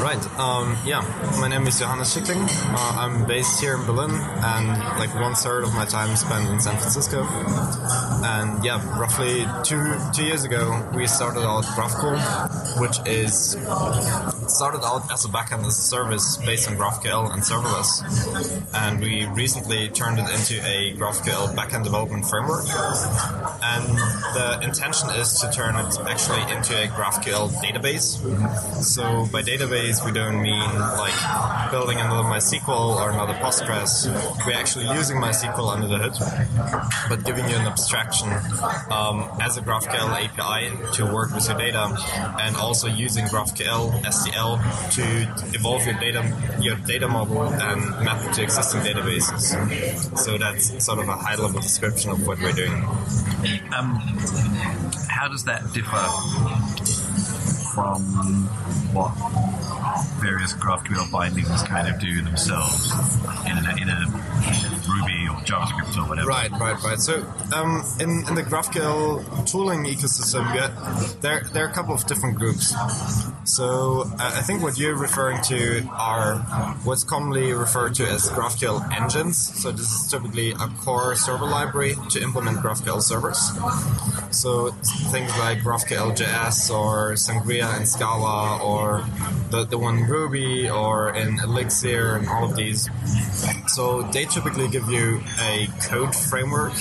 Right. Um, yeah. My name is Johannes Schickling. Uh, I'm based here in Berlin, and like one third of my time spent in San Francisco. And yeah, roughly two two years ago, we started out Graphcool, which is started out as a backend as a service based on GraphQL and serverless, and we recently turned it into a GraphQL backend development framework. And the intention is to turn it actually into a GraphQL database. So by database, we don't mean like building another MySQL or another Postgres. We're actually using MySQL under the hood, but giving you an abstraction um, as a GraphQL API to work with your data, and also using GraphQL SDL to evolve your data your data model and map it to existing databases. So that's sort of a high level description of what we're doing. Um, how does that differ from what various GraphQL bindings kind of do themselves in a, in a Ruby or JavaScript or whatever? Right, right, right. So um, in, in the GraphQL tooling ecosystem, get, there, there are a couple of different groups. So uh, I think what you're referring to are what's commonly referred to as GraphQL engines. So this is typically a core server library to implement GraphQL servers. So things like GraphQL JS or Sangria and Scala or the, the one Ruby or in Elixir and all of these. So they typically give you a code framework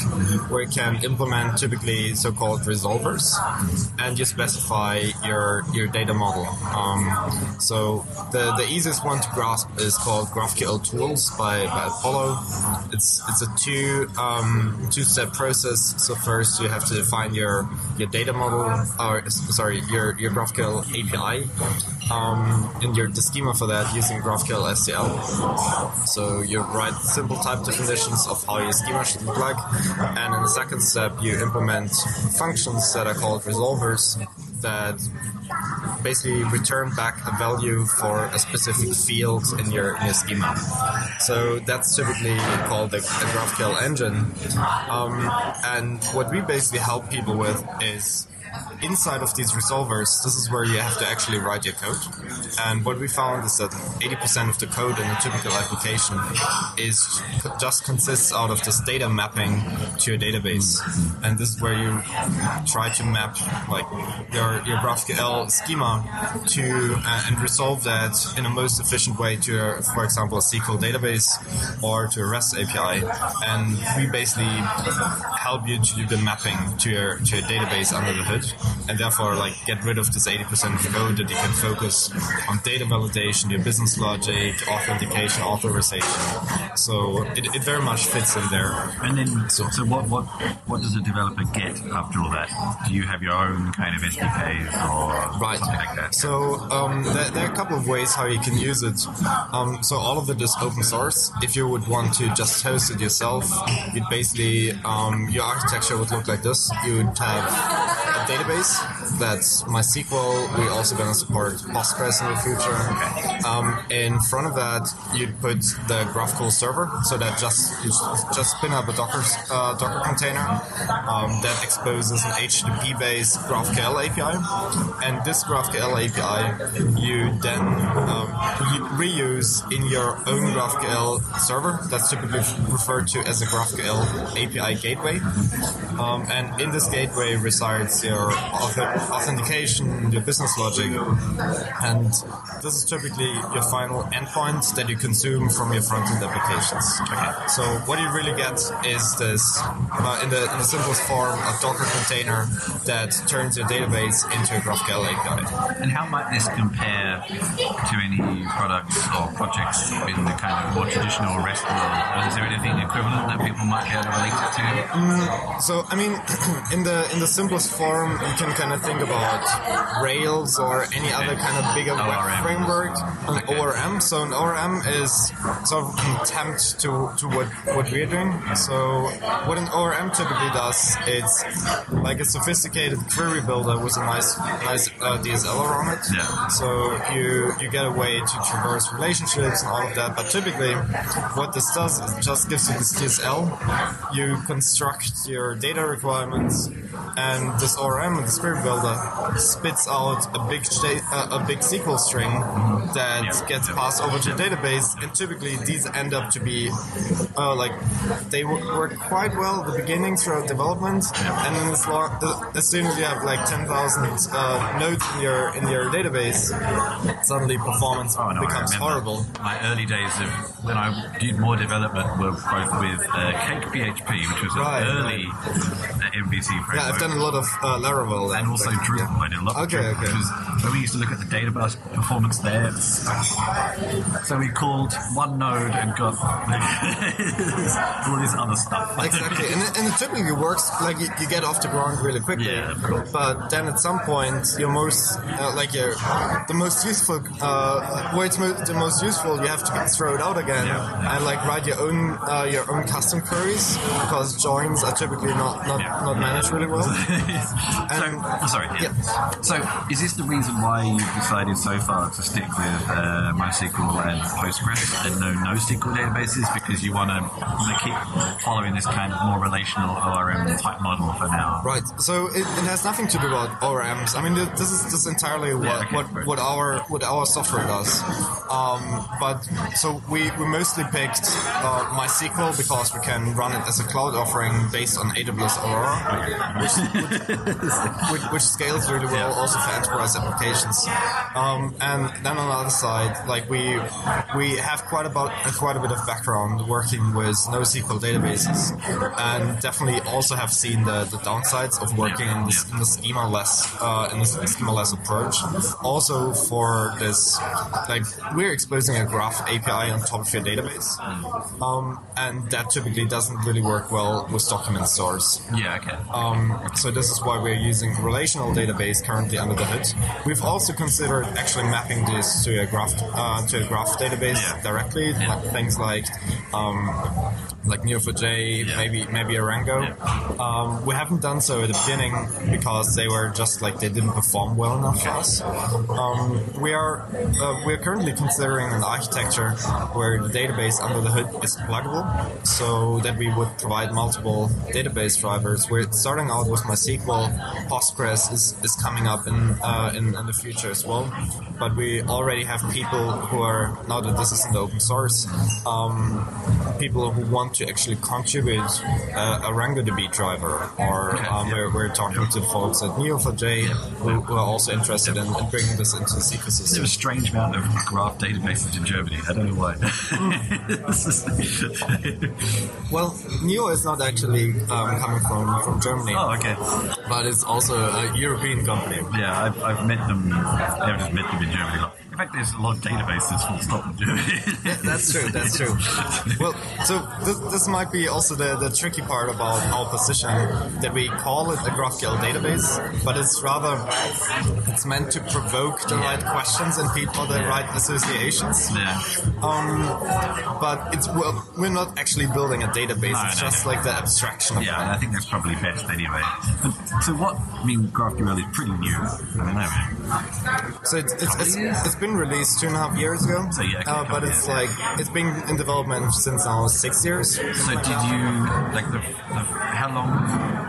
where you can implement typically so-called resolvers and you specify your your data model. Um, so the, the easiest one to grasp is called GraphQL Tools by, by Apollo. It's it's a two um, two step process. So first you have to define your your data model or sorry your your GraphQL API um, and your the schema for that using GraphQL SDL. So you write simple type definitions of how your schema should look like, and in the second step you implement functions that are called resolvers that basically return back a value for a specific field in your in your schema. So that's typically called the, GraphQL engine. Um, and what we basically help people with is inside of these resolvers, this is where you have to actually write your code. And what we found is that 80% of the code in a typical application is just consists out of this data mapping to your database. And this is where you try to map like your, your GraphQL schema to uh, and resolve that in a most efficient way to, for example, a SQL database or to a REST API. And we basically help you to do the mapping to your to your database under the hood and therefore like get rid of this 80% of code that you can focus on data validation, your business logic, authentication, authorization. So it, it very much fits in there. And then, so, so what, what what does a developer get after all that? Do you have your own kind of SDKs or right. something like that? So um, there, there, are a couple of ways how you can use it. Um, so all of it is open source. If you would want to just host it yourself, you'd basically um, your architecture would look like this. You would have database that's MySQL. We're also going to support Postgres in the future. Um, in front of that, you'd put the Graphcool server, so that just you just spin up a Docker uh, Docker container um, that exposes an HTTP-based GraphQL API, and this GraphQL API you then um, you reuse in your own GraphQL server. That's typically referred to as a GraphQL API gateway, um, and in this gateway resides your authentication, your business logic, and this is typically your final endpoint that you consume from your front-end applications. Okay. So what you really get is this, uh, in, the, in the simplest form, a Docker container that turns your database into a GraphQL API. And how might this compare to any products or projects in the kind of more traditional REST world? Is there anything equivalent that people might be able to relate it to? Mm, so, I mean, in the in the simplest form, you can kind of think about Rails or any other kind of bigger web framework, an. ORM. So an ORM is sort of an attempt to, to what, what we're doing. So what an ORM typically does, it's like a sophisticated query builder with a nice nice uh, DSL around it. Yeah. So you you get a way to traverse relationships and all of that. But typically, what this does is just gives you this DSL. You construct your data requirements, and this ORM and this query builder spits out a big uh, a big SQL string that Yeah. gets passed over to the database, and typically these end up to be uh, like they work quite well at the beginning throughout development, and then as, lo- uh, as soon as you have like ten thousand uh, nodes in your in your database, suddenly performance Oh, no, becomes horrible. My early days of when I did more development were both with uh, Cake PHP, which was an Right, early uh, MVC framework. Yeah, I've done a lot of uh, Laravel and also like, Drupal. yeah. I did a lot of Okay, Drupal, okay. was when we used to look at the database performance there. So we called one node and got all this other stuff. exactly, and it, and it typically works like you, you get off the ground really quickly. Yeah, of course. But then at some point, your most uh, like your the most useful uh, where it's mo- the most useful, you have to get throw it out again Yeah. and like write your own uh, your own custom queries because joins are typically not not, Yeah. not managed really well. so, oh, sorry. Yeah. So, is this the reason why you've decided so far to stick with uh, MySQL and Postgres and no NoSQL databases because you want to keep following this kind of more relational ORM type model for now? Right. So it, it has nothing to do about ORMs. I mean, this is this entirely what, okay, what, what our what our software does. Um, but so we, we mostly picked uh, MySQL because we can run it as a cloud offering based on AWS Which, which, which scales really well also for enterprise applications. Um, and then on the other side, like we we have quite about quite a bit of background working with NoSQL databases, and definitely also have seen the, the downsides of working in, this, in the schema less uh, in this schema less approach. Also for this, like we're exposing a graph API on top of your database, um, and that typically doesn't really work well with document stores. Yeah. Um, so this is why we're using relational database currently under the hood. We've also considered actually mapping this to a graph uh, to a graph database Yeah. directly, Yeah. like things like um, like Neo4j, Yeah. maybe maybe Arango. Um, we haven't done so at the beginning because they were just like they didn't perform well enough for us. Um, we are uh, we're currently considering an architecture where the database under the hood is pluggable, so that we would provide multiple database drivers. We're starting out with MySQL. Postgres is, is coming up in, uh, in in the future as well, but we already have people who are now that this is in the open source. Um, people who want to actually contribute uh, ArangoDB driver, or um, we're, we're talking to folks at Neo4j who, who are also interested in, in bringing this into the There's a strange amount of graph databases in Germany. I don't know why. Well, Neo is not actually um, coming from, from Germany, oh, okay. but it's also a European company. Yeah, I've, I've met them. I've just met them in Germany. In fact, there's a lot of databases full stop in Germany. That's true. That's true. Well, so this, this might be also the, the tricky part about our position that we call it a GraphQL database, but it's rather it's meant to provoke the right questions and people the right associations. yeah. Um, but it's well, we're not actually building a database. No, it's no, just no. like the abstraction. Of Yeah, and I think that's probably best anyway. So what? I mean, GraphQL is pretty new. I don't know. So it's, it's, it's, it's been released two and a half years ago. So, yeah, uh, but it's like it's been in development since now six years. So did you like the, the how long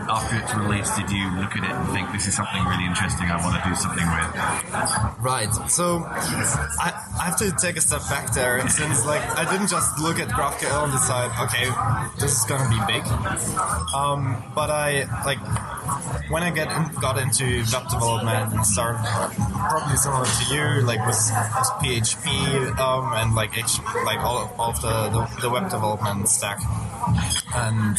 after it's released did you look at it and think this is something really interesting? I want to do something with. Right. So I, I have to take a step back there, and since like I didn't just look at GraphQL and decide, okay, this is gonna be big. Um, but I like when I get got into web development and started probably similar to you, like with, with PHP um, and like H, like all of, all of the, the the web development stack. And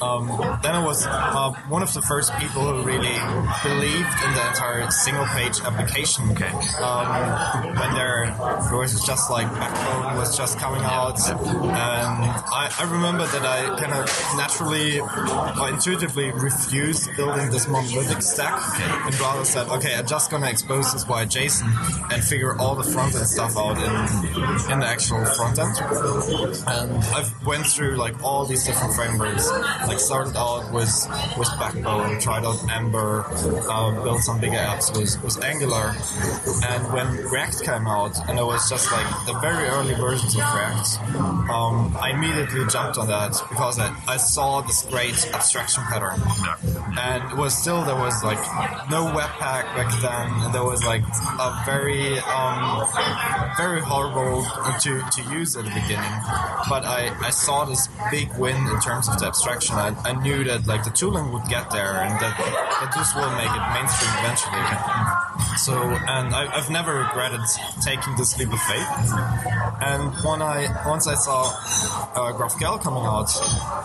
um, then I was uh, one of the first people who really believed in the entire single page application. Okay. Um, when there, there was just like Backbone was just coming out, and I, I remember that I kind of naturally or intuitively refused building this monolithic stack and rather said, okay, I'm just gonna expose this via JSON and figure all the front end stuff out in in the actual front end. And I've went through like all these different frameworks. Like started out with with Backbone, tried out Ember, uh, built some bigger apps with, with Angular, and when React came out, and I was was just like the very early versions of React, um, I immediately jumped on that because I, I saw this great abstraction pattern. And it was still there was like no Webpack back then, and there was like a very um, very horrible to, to use at the beginning. But I, I saw this big win in terms of the abstraction. I, I knew that like the tooling would get there, and that that this will make it mainstream eventually. So, and I, I've never regretted taking this leap of faith. And when I once I saw uh, GraphQL coming out,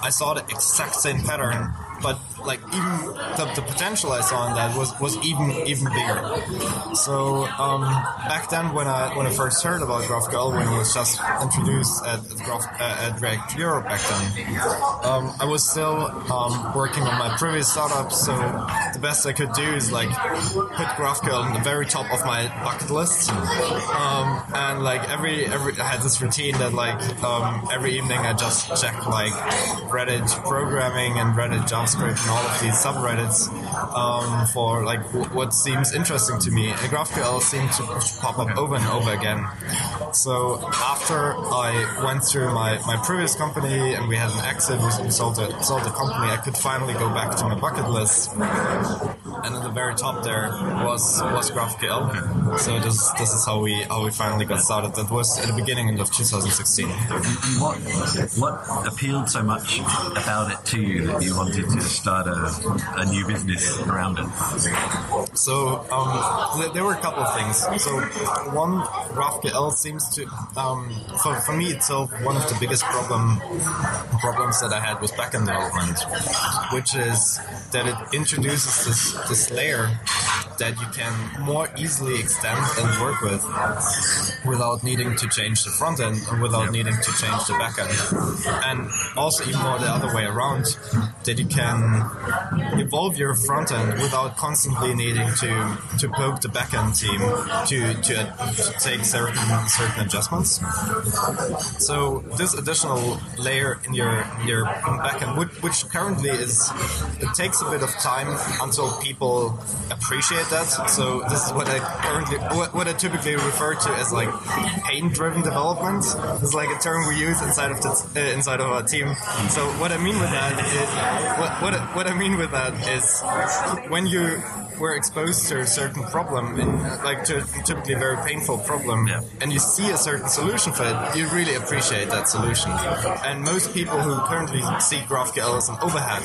I saw the exact same pattern, but like even the, the potential I saw in that was, was even even bigger. So um, back then, when I when I first heard about GraphQL, when it was just introduced at at, Graph, uh, at React Europe back then, um, I was still um, working on my previous startup. So the best I could do is like put GraphQL on the very top of my bucket list, um, and like every every I had this routine that like um, every evening I just check like Reddit programming and Reddit JavaScript and all of these subreddits um, for like what seems interesting to me. And GraphQL seemed to pop up over and over again. So after I went through my, my previous company and we had an exit, we sold the, sold the company, I could finally go back to my bucket list. And at the very top there was was GraphQL. So this this is how we how we finally got started. That was at the beginning of 2016. And what what appealed so much about it to you that you wanted to start a, a new business around it? So um, th- there were a couple of things. So one, GraphQL seems to, um, for, for me itself, one of the biggest problem problems that I had was backend development, which is that it introduces this this layer that you can more easily extend and work with without needing to change the front end and without needing to change the back end. And also even more the other way around, that you can evolve your front end without constantly needing to, to poke the back end team to, to, to take certain certain adjustments. So this additional layer in your in your backend, which, which currently is it takes a bit of time until people appreciate that. So this is what I currently what, what I typically refer to as like pain-driven development. It's like a term we use inside of the, uh, inside of our team. So what I mean with that is what what, what I mean with that is when you were exposed to a certain problem, in, like to a typically very painful problem, Yeah. and you see a certain solution for it, you really appreciate that solution. And most people who currently see GraphQL as an overhead,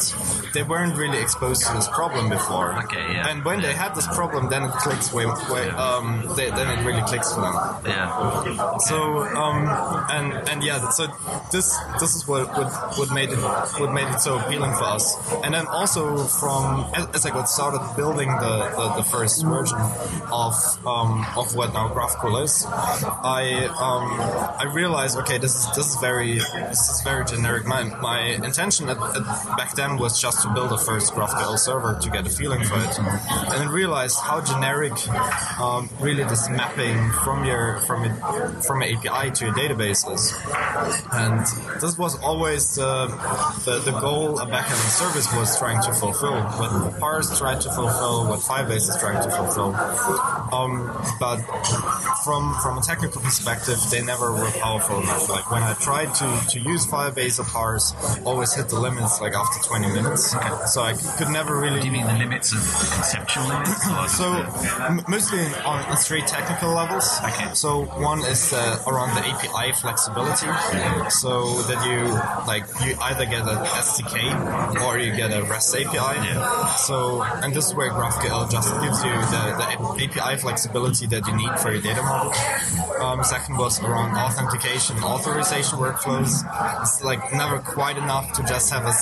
they weren't really exposed to this problem before. Okay, yeah. And when they had this problem, then it clicks way, way um, they, then it really clicks for them. Yeah. So um, and and yeah, so this this is what what, what made it what made it so appealing for us. And then also from as, as I got started building the, the, the first version of um, of what now Graphcool is, I um, I realized okay, this is this is very this is very generic. My my intention at, at, back then was just to build a first GraphQL server to get a feeling for it, and then realized how generic um, really this mapping from your from it from an API to a database is. And this was always the, the, the goal a backend service was trying to fulfill, what Parse tried to fulfill, what Firebase is trying to fulfill. Um, but from from a technical perspective, they never were powerful enough. Like when I tried to, to use Firebase or Parse, always hit the limits like after 20 minutes. So I could never really Do you mean the limits of conceptual limits? So m- mostly on, three technical levels. Okay. So one is uh, around the API flexibility, so that you like you either get an SDK or you get a REST API. Yeah. So and this is where GraphQL just gives you the, the API flexibility that you need for your data model. Um, second was around authentication, authorization workflows. It's like never quite enough to just have a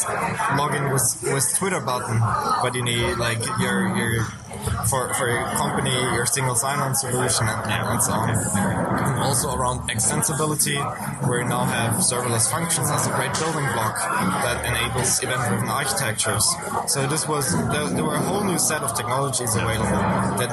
login with with Twitter button, but you need like your your for, for your company, your single sign-on solution, and, and so on. And also around extensibility, where you now have serverless functions as a great building block that enables event-driven architectures. So this was there, there were a whole new set of technologies available that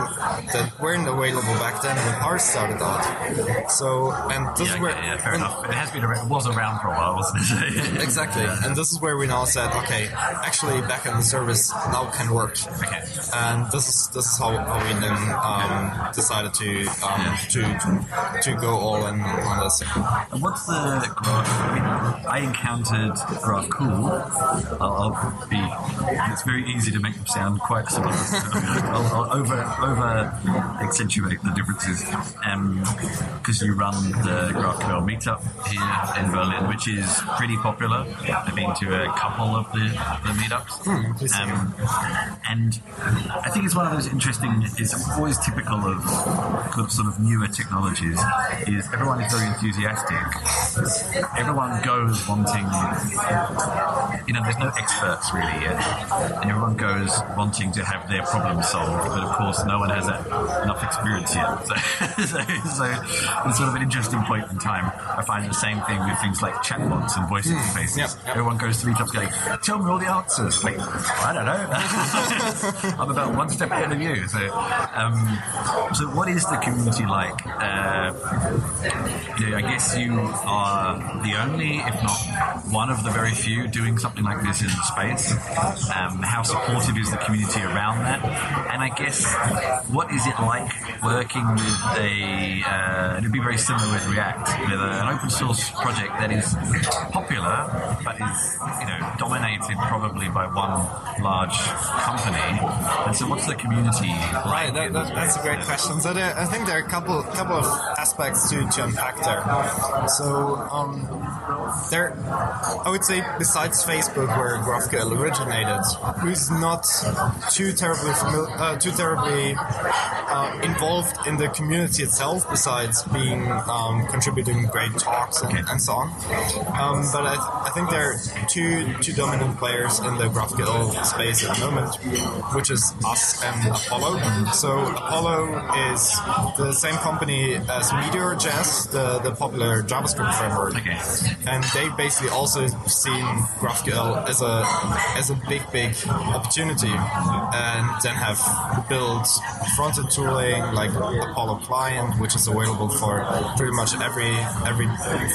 that weren't available back then when ours started out. So and this yeah, is where okay, yeah, fair and- enough. It has been around, it was around for a while, wasn't it? Exactly, and this is where we now said, okay, actually, backend service now can work, Okay. and this is this this is how, how we then um, decided to um, to to go all in on this. And what's the graph? I mean, I encountered GraphCool. I'll, I'll be. It's very easy to make them sound quite similar. I'll, I'll over over accentuate the differences because you run the GraphQL meetup here in Berlin, which is pretty popular. I've been to a couple of the, the meetups, please um, and I think it's one of those interesting. is always typical of, of sort of newer technologies. Is everyone is very enthusiastic. Everyone goes wanting. You know, there's no experts really yet, and everyone goes wanting to have their problem solved. But of course, no one has enough experience yet. So, so, so it's sort of an interesting point in time. I find the same thing with things like chatbots and voice interfaces. Hmm. yep, yep. Everyone goes to meetups going, "Tell me all the answers." Like, I don't know. I'm about one step ahead of you. So, um, so what is the community like? Uh, I guess you are the only, if not one of the very few, doing something like this in space. Um, how supportive is the community around that? And I guess, what is it like working with a? Uh, it'd be very similar with React, with an open source project that is popular but is you know dominated probably by one large company. And so, what's the community? Right, that, that, that's a great question. So there, I think there are a couple couple of aspects to, to unpack there. So um, there, I would say besides Facebook, where GraphQL originated, who's not too terribly uh, too terribly uh, involved in the community itself, besides being um, contributing great talks and, and so on. Um, but I, th- I think there are two two dominant players in the GraphQL space at the moment, which is us and Apollo. So Apollo is the same company as Meteor.js, the, the popular JavaScript framework. Okay. And they basically also seen GraphQL as a as a big, big opportunity, and then have built front-end tooling like Apollo Client, which is available for pretty much every every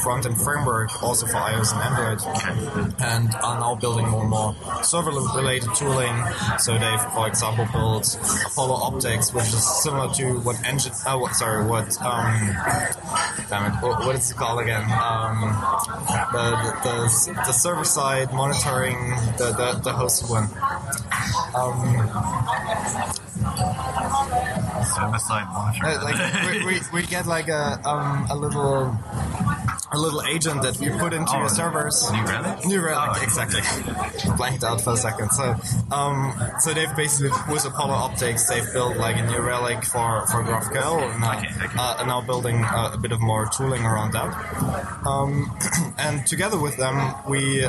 front-end framework, also for iOS and Android, and are now building more and more server-related tooling. So they've, for example, built Apollo Optics, which is similar to what engine. Oh, what, sorry, what um, damn it, what, what is it called again? Um, the, the, the server side monitoring the, the, the hosted one. Um, Server side monitoring. uh, like we, we, we get like a um, a little a little agent that we put into Oh, your servers. New Relic? New Relic, Oh, exactly. Blanked out for a second. So, um, so they've basically with Apollo Optics, they've built like a New Relic for for GraphQL, and now, Okay, okay. Uh, and now building uh, a bit of more tooling around that. Um, and together with them, we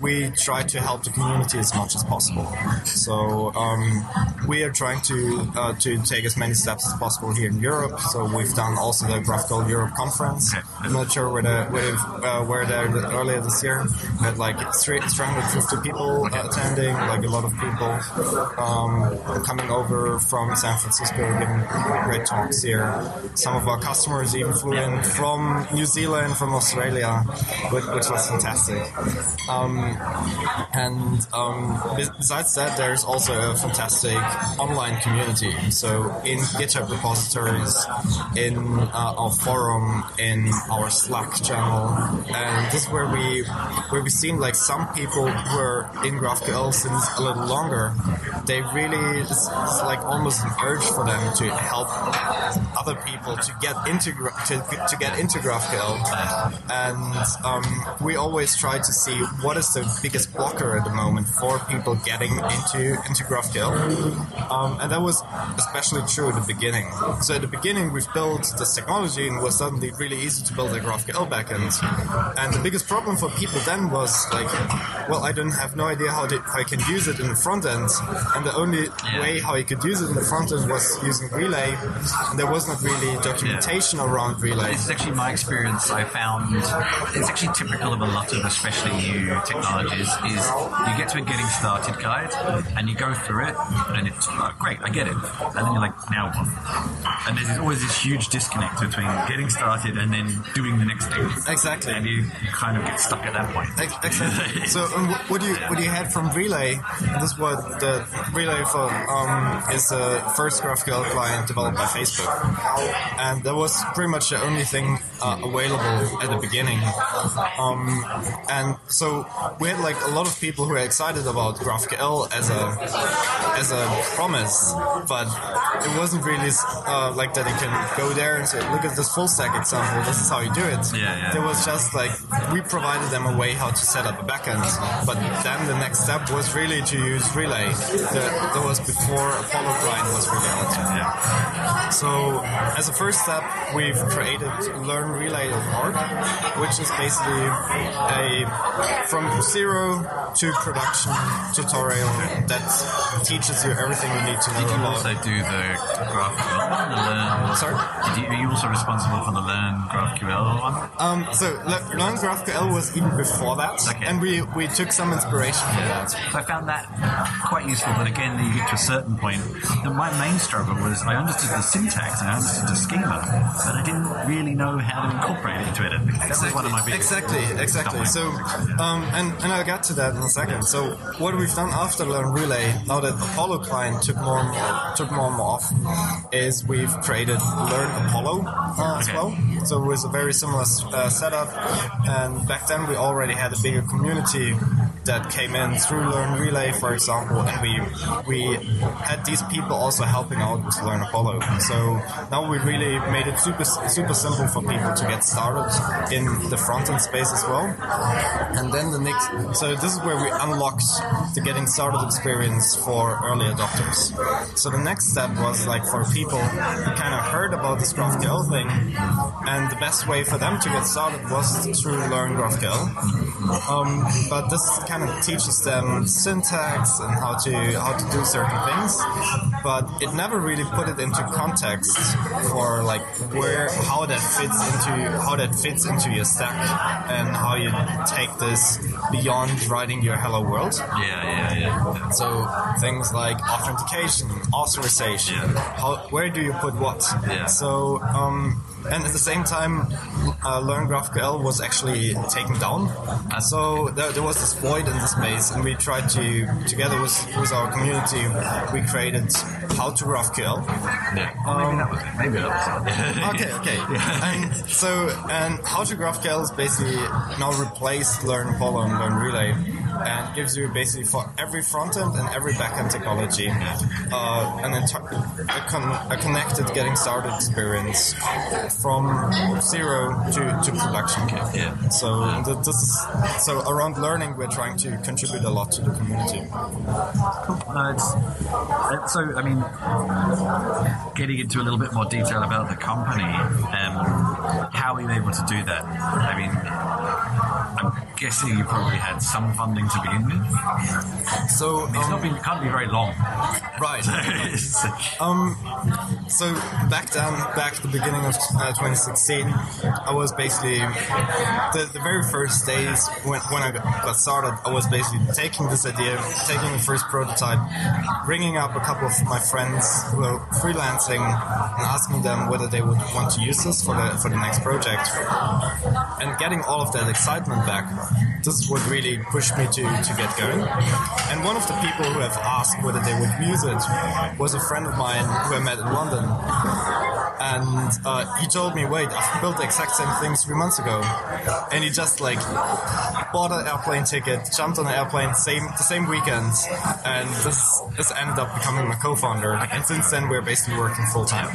we try to help the community as much as possible. So um, we are trying to uh, to take as many steps as possible here in Europe. So we've done also the GraphQL Europe conference. I'm not sure where where, uh, where there earlier this year. We had like three- 350 people uh, attending, like a lot of people um, coming over from San Francisco, giving great talks here. Some of our customers even flew in from New Zealand, from Australia, which, which was fantastic. Um, and um, besides that, there's also a fantastic online community. So in GitHub repositories, in uh, our forum, in our Slack channel, and this is where we where we've seen like some people who are in GraphQL since a little longer. They really it's, it's like almost an urge for them to help other people to get into to, to get into GraphQL, and um, we always try to see what is the biggest blocker at the moment for people getting into into GraphQL, um, and that was especially true at the beginning. So at the beginning, we've built this technology, and was suddenly really easy to build a GraphQL backend. And the biggest problem for people then was like, well, I don't have no idea how, to, how I can use it in the front end, and the only way how I could use it in the front end was using Relay. And there was not really documentation around Relay. This is actually my experience. I found it's actually typical of a lot of especially new technologies. Is you get to a getting started guide and you go through it, and it's oh, great, I get it, and then you're like, now what? And there's always this huge disconnect between getting started and then doing the next thing. Exactly. and you kind of get stuck at that point. Exactly. So, um, wh- what you what you had from Relay? This was the Relay for um, is the first GraphQL client developed by Facebook, and that was pretty much the only thing uh, available at the beginning. Um, and so we had like a lot of people who were excited about GraphQL as a as a promise, but it wasn't really uh, like that. You can go there and say, "Look at this full stack example. This is how you do it." Yeah, yeah. There was just like we provided them a way how to set up a backend, but then the next step was really to use Relay. The, that was before Apollo client was really out. Yeah. So as a first step, we've created LearnRelay.org, which is basically a from zero to production tutorial that teaches you everything you need to know Did you about. also do the GraphQL one? The learn, Sorry? Did you, are you also responsible for the Learn GraphQL one? Um, so Le- Learn GraphQL was even before that, Okay. and we, we took some inspiration from that. I found that quite useful, but again, you get to a certain point. My main struggle was I understood the syntax and I understood the schema, but I didn't really know how to incorporate it into it. That was one of my biggest Exactly, exactly. So, um, and, and I'll get to that in a second. So, what we've done after Learn Relay, now that Apollo client took more and more, took more and more off, is we've created Learn Apollo uh, as Okay. well. So it was a very similar uh, setup, and back then we already had a bigger community that came in through Learn Relay, for example, and we we had these people also helping out with Learn Apollo. So now we really made it super super simple for people to get started in the front end space as well. And then the next, so this is where we unlocked the getting started experience for early adopters. So the next step was like for people who kind of heard about this GraphQL thing, and the best way for them to get started was through Learn GraphQL. Um, but this kind of teaches them syntax and how to how to do certain things, but it never really put it into context for like where how that fits into how that fits into your stack and how you take this beyond writing your hello world. Yeah, yeah, yeah. So things like authentication, authorization, how, where do you put what? Yeah. So um, and at the same time, uh, Learn GraphQL was actually taken down. So there, there was this void in the space, and we tried to together with with our community, we created how to GraphQL. yeah. maybe that was it. Maybe that was it. Okay, okay. And so, and how to GraphQL is basically now replaced Learn Apollo and Learn Relay, and gives you basically for every front end and every backend technology, uh, an entire a, con- a connected getting started experience from zero to, to production. Yeah. So th- this is so around learning, we're trying to contribute a lot to the community. No, it's, it's so. I mean, getting into a little bit more detail about the company, um, how are you able to do that? I mean, I'm guessing you probably had some funding to begin with. So It's um, not been, it can't be very long. right. Um, so back then, back at the beginning of uh, 2016, I was basically the, the very first days when, when I got started. I was basically taking this idea, taking the first prototype, bringing up a couple of my friends who are freelancing, and asking them whether they would want to use this for the for the next project, and getting all of that excitement back. This is what really pushed me to, to get going. And one of the people who have asked whether they would use it was a friend of mine who I met in London. And uh, he told me, wait, I've built the exact same thing three months ago. And he just like bought an airplane ticket, jumped on an airplane same the same weekend, and this this ended up becoming my co-founder. And since then, we're basically working full time.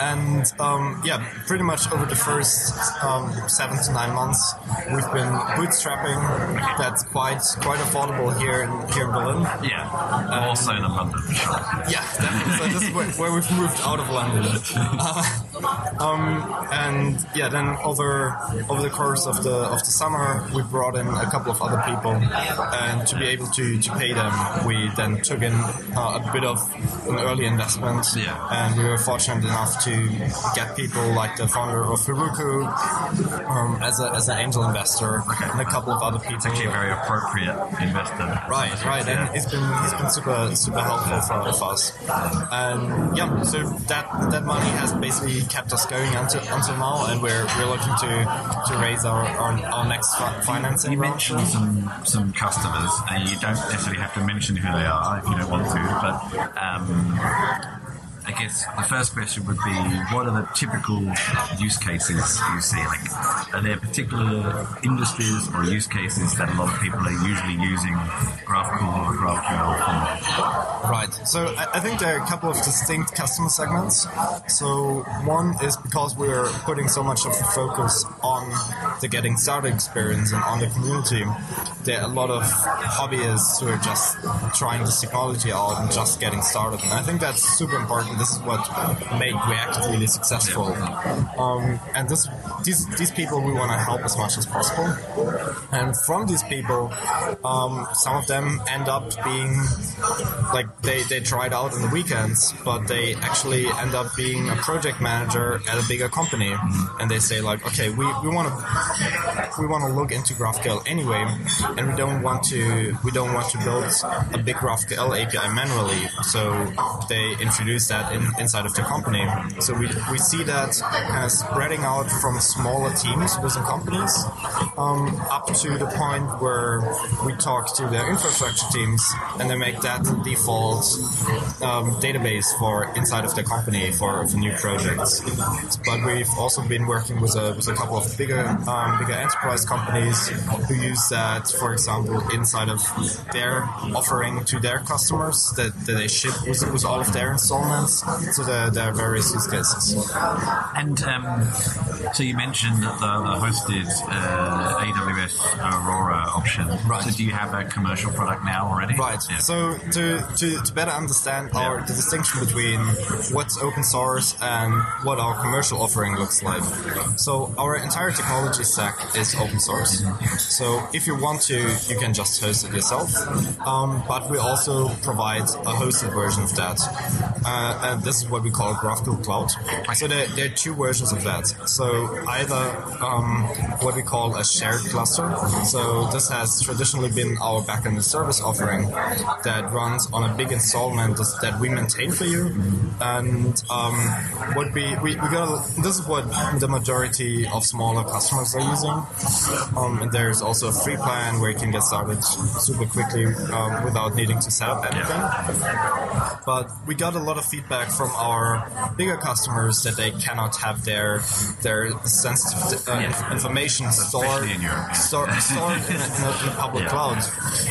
And um, yeah, pretty much over the first um, seven to nine months, we've been bootstrapping. That's quite quite affordable here in here in Berlin. yeah, more so than London. Yeah, definitely. so this is where, where we've moved out of London. Uh, um, and yeah, then over over the course of the of the summer, we brought in a couple of other people, and to be able to, to pay them, we then took in uh, a bit of an early investment. Yeah. And we were fortunate enough enough to get people like the founder of Heroku um, as, a, as an angel investor and a couple of other people. It's actually very appropriate investor. Right, right, and Yeah. he's been he's been super super helpful for all of us. And yeah, so that that money has basically kept us going until until now, and we're we're looking to to raise our our, our next financing. You mentioned some some customers, and you don't necessarily have to mention who they are if you don't want to. But um, I guess the first question would be, what are the typical use cases you see? Like, are there particular industries or use cases that a lot of people are usually using GraphQL or Graphcool for? Right. So I, think there are a couple of distinct customer segments. So one is because we're putting so much of the focus on the getting started experience and on the community. There are a lot of hobbyists who are just trying this technology out and just getting started. And I think that's super important. This is what made React really successful. Um, and this, these, these people we want to help as much as possible. And from these people, um, some of them end up being like they, they it out on the weekends, but they actually end up being a project manager at a bigger company, and they say like, okay, we, we want to we want to look into GraphQL anyway, and we don't want to we don't want to build a big GraphQL API manually, so they introduce that in, inside of the company. So we, we see that kind of spreading out from smaller teams within companies um, up to the point where we talk to their infrastructure teams and they make that the default um, database for inside of the company for, for new projects. But we've also been working with a, with a couple of bigger um, bigger enterprise companies who use that, for example, inside of their offering to their customers that, that they ship with, with all of their installments. So there, there are various use cases. And um, so you mentioned the, the hosted uh, AWS Aurora option. Right. So do you have a commercial product now already? Right. Yeah. So to, to, to better understand our the distinction between what's open source and what our commercial offering looks like. So our entire technology stack is open source. So if you want to, you can just host it yourself. Um, but we also provide a hosted version of that, uh, and this is what we call Graphcool Cloud. So there, there are two versions of that. So either um, what we call a shared cluster. So this has traditionally been our backend service offering that runs on a big installment that- we maintain for you. And um, what we, we, we got this is what the majority of smaller customers are using. Um, and there's also a free plan where you can get started super quickly um, without needing to set up anything. But we got a lot of feedback from our bigger customers that they cannot have their their sensitive uh, Yeah. information stored in Europe, yeah. stored, stored in, in, in a public Yeah. cloud.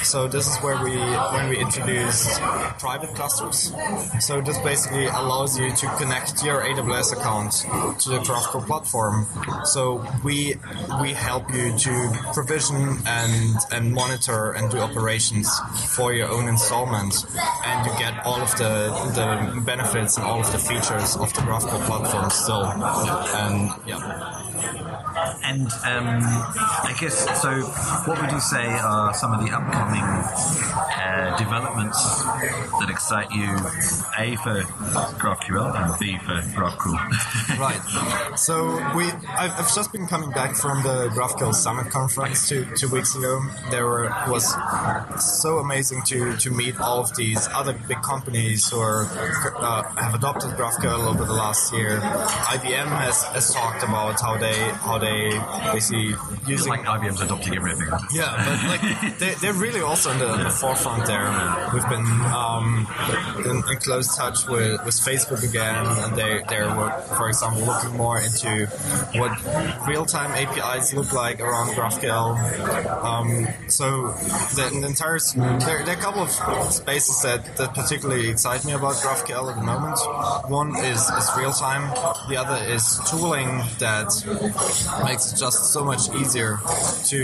So this is where we when we introduced private clusters. So this basically allows you to connect your AWS account to the Graphcool platform. So we we help you to provision and and monitor and do operations for your own installment, and you get all of the the benefits and all of the features of the Graphcool platform still. And um, yeah. And um, I guess so. What would you say are some of the upcoming uh, developments that excite you? A for GraphQL and B for Graphcool. Right. So we, I've, I've just been coming back from the GraphQL Summit conference two two weeks ago. There were was so amazing to to meet all of these other big companies who are uh, have adopted GraphQL over the last year. IBM has, has talked about how they how they basically using like IBM's adopting everything. yeah, but like they, they're really also in the, in the forefront there. We've been um, in, in close touch with, with Facebook again, and they they're were, for example looking more into what real time APIs look like around GraphQL. Um, so the, the entire there, there are a couple of spaces that, that particularly excite me about GraphQL at the moment. One is, is real time. The other is tooling that makes it just so much easier to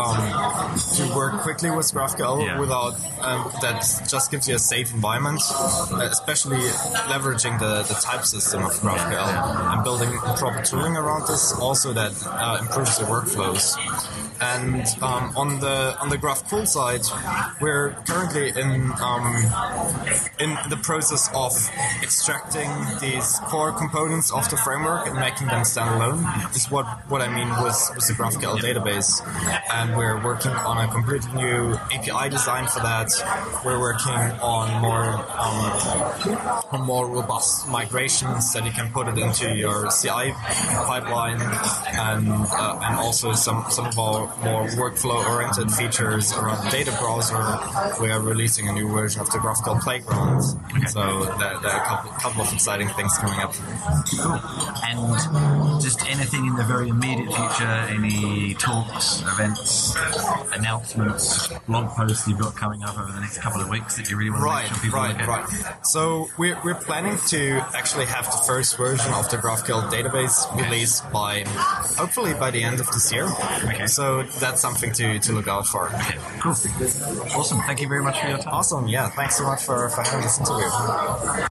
um, to work quickly with GraphQL Yeah. without um, that just gives you a safe environment, especially leveraging the, the type system of GraphQL and building proper tooling around this. Also, that uh, improves your workflows. And um, on the on the Graphcool side, we're currently in um, in the process of extracting these core components of the framework and making them standalone. Is what what I mean with with the GraphQL database. And we're working on a completely new API design for that. We're working on more um, on more robust migrations that you can put it into your CI pipeline, and uh, and also some some of our more workflow-oriented features around the data browser. We are releasing a new version of the GraphQL Playground, so there, there are a couple, couple of exciting things coming up. Cool. And just anything in the very immediate future, any talks, events, announcements, blog posts you've got coming up over the next couple of weeks that you really want to Right, make sure people right, look at? right. So we're, we're planning to actually have the first version of the GraphQL database released by hopefully by the end of this year. Okay. So that's something to, to look out for. Cool. Awesome. Thank you very much for your time. Awesome. Yeah. Thanks so much for, for having this interview.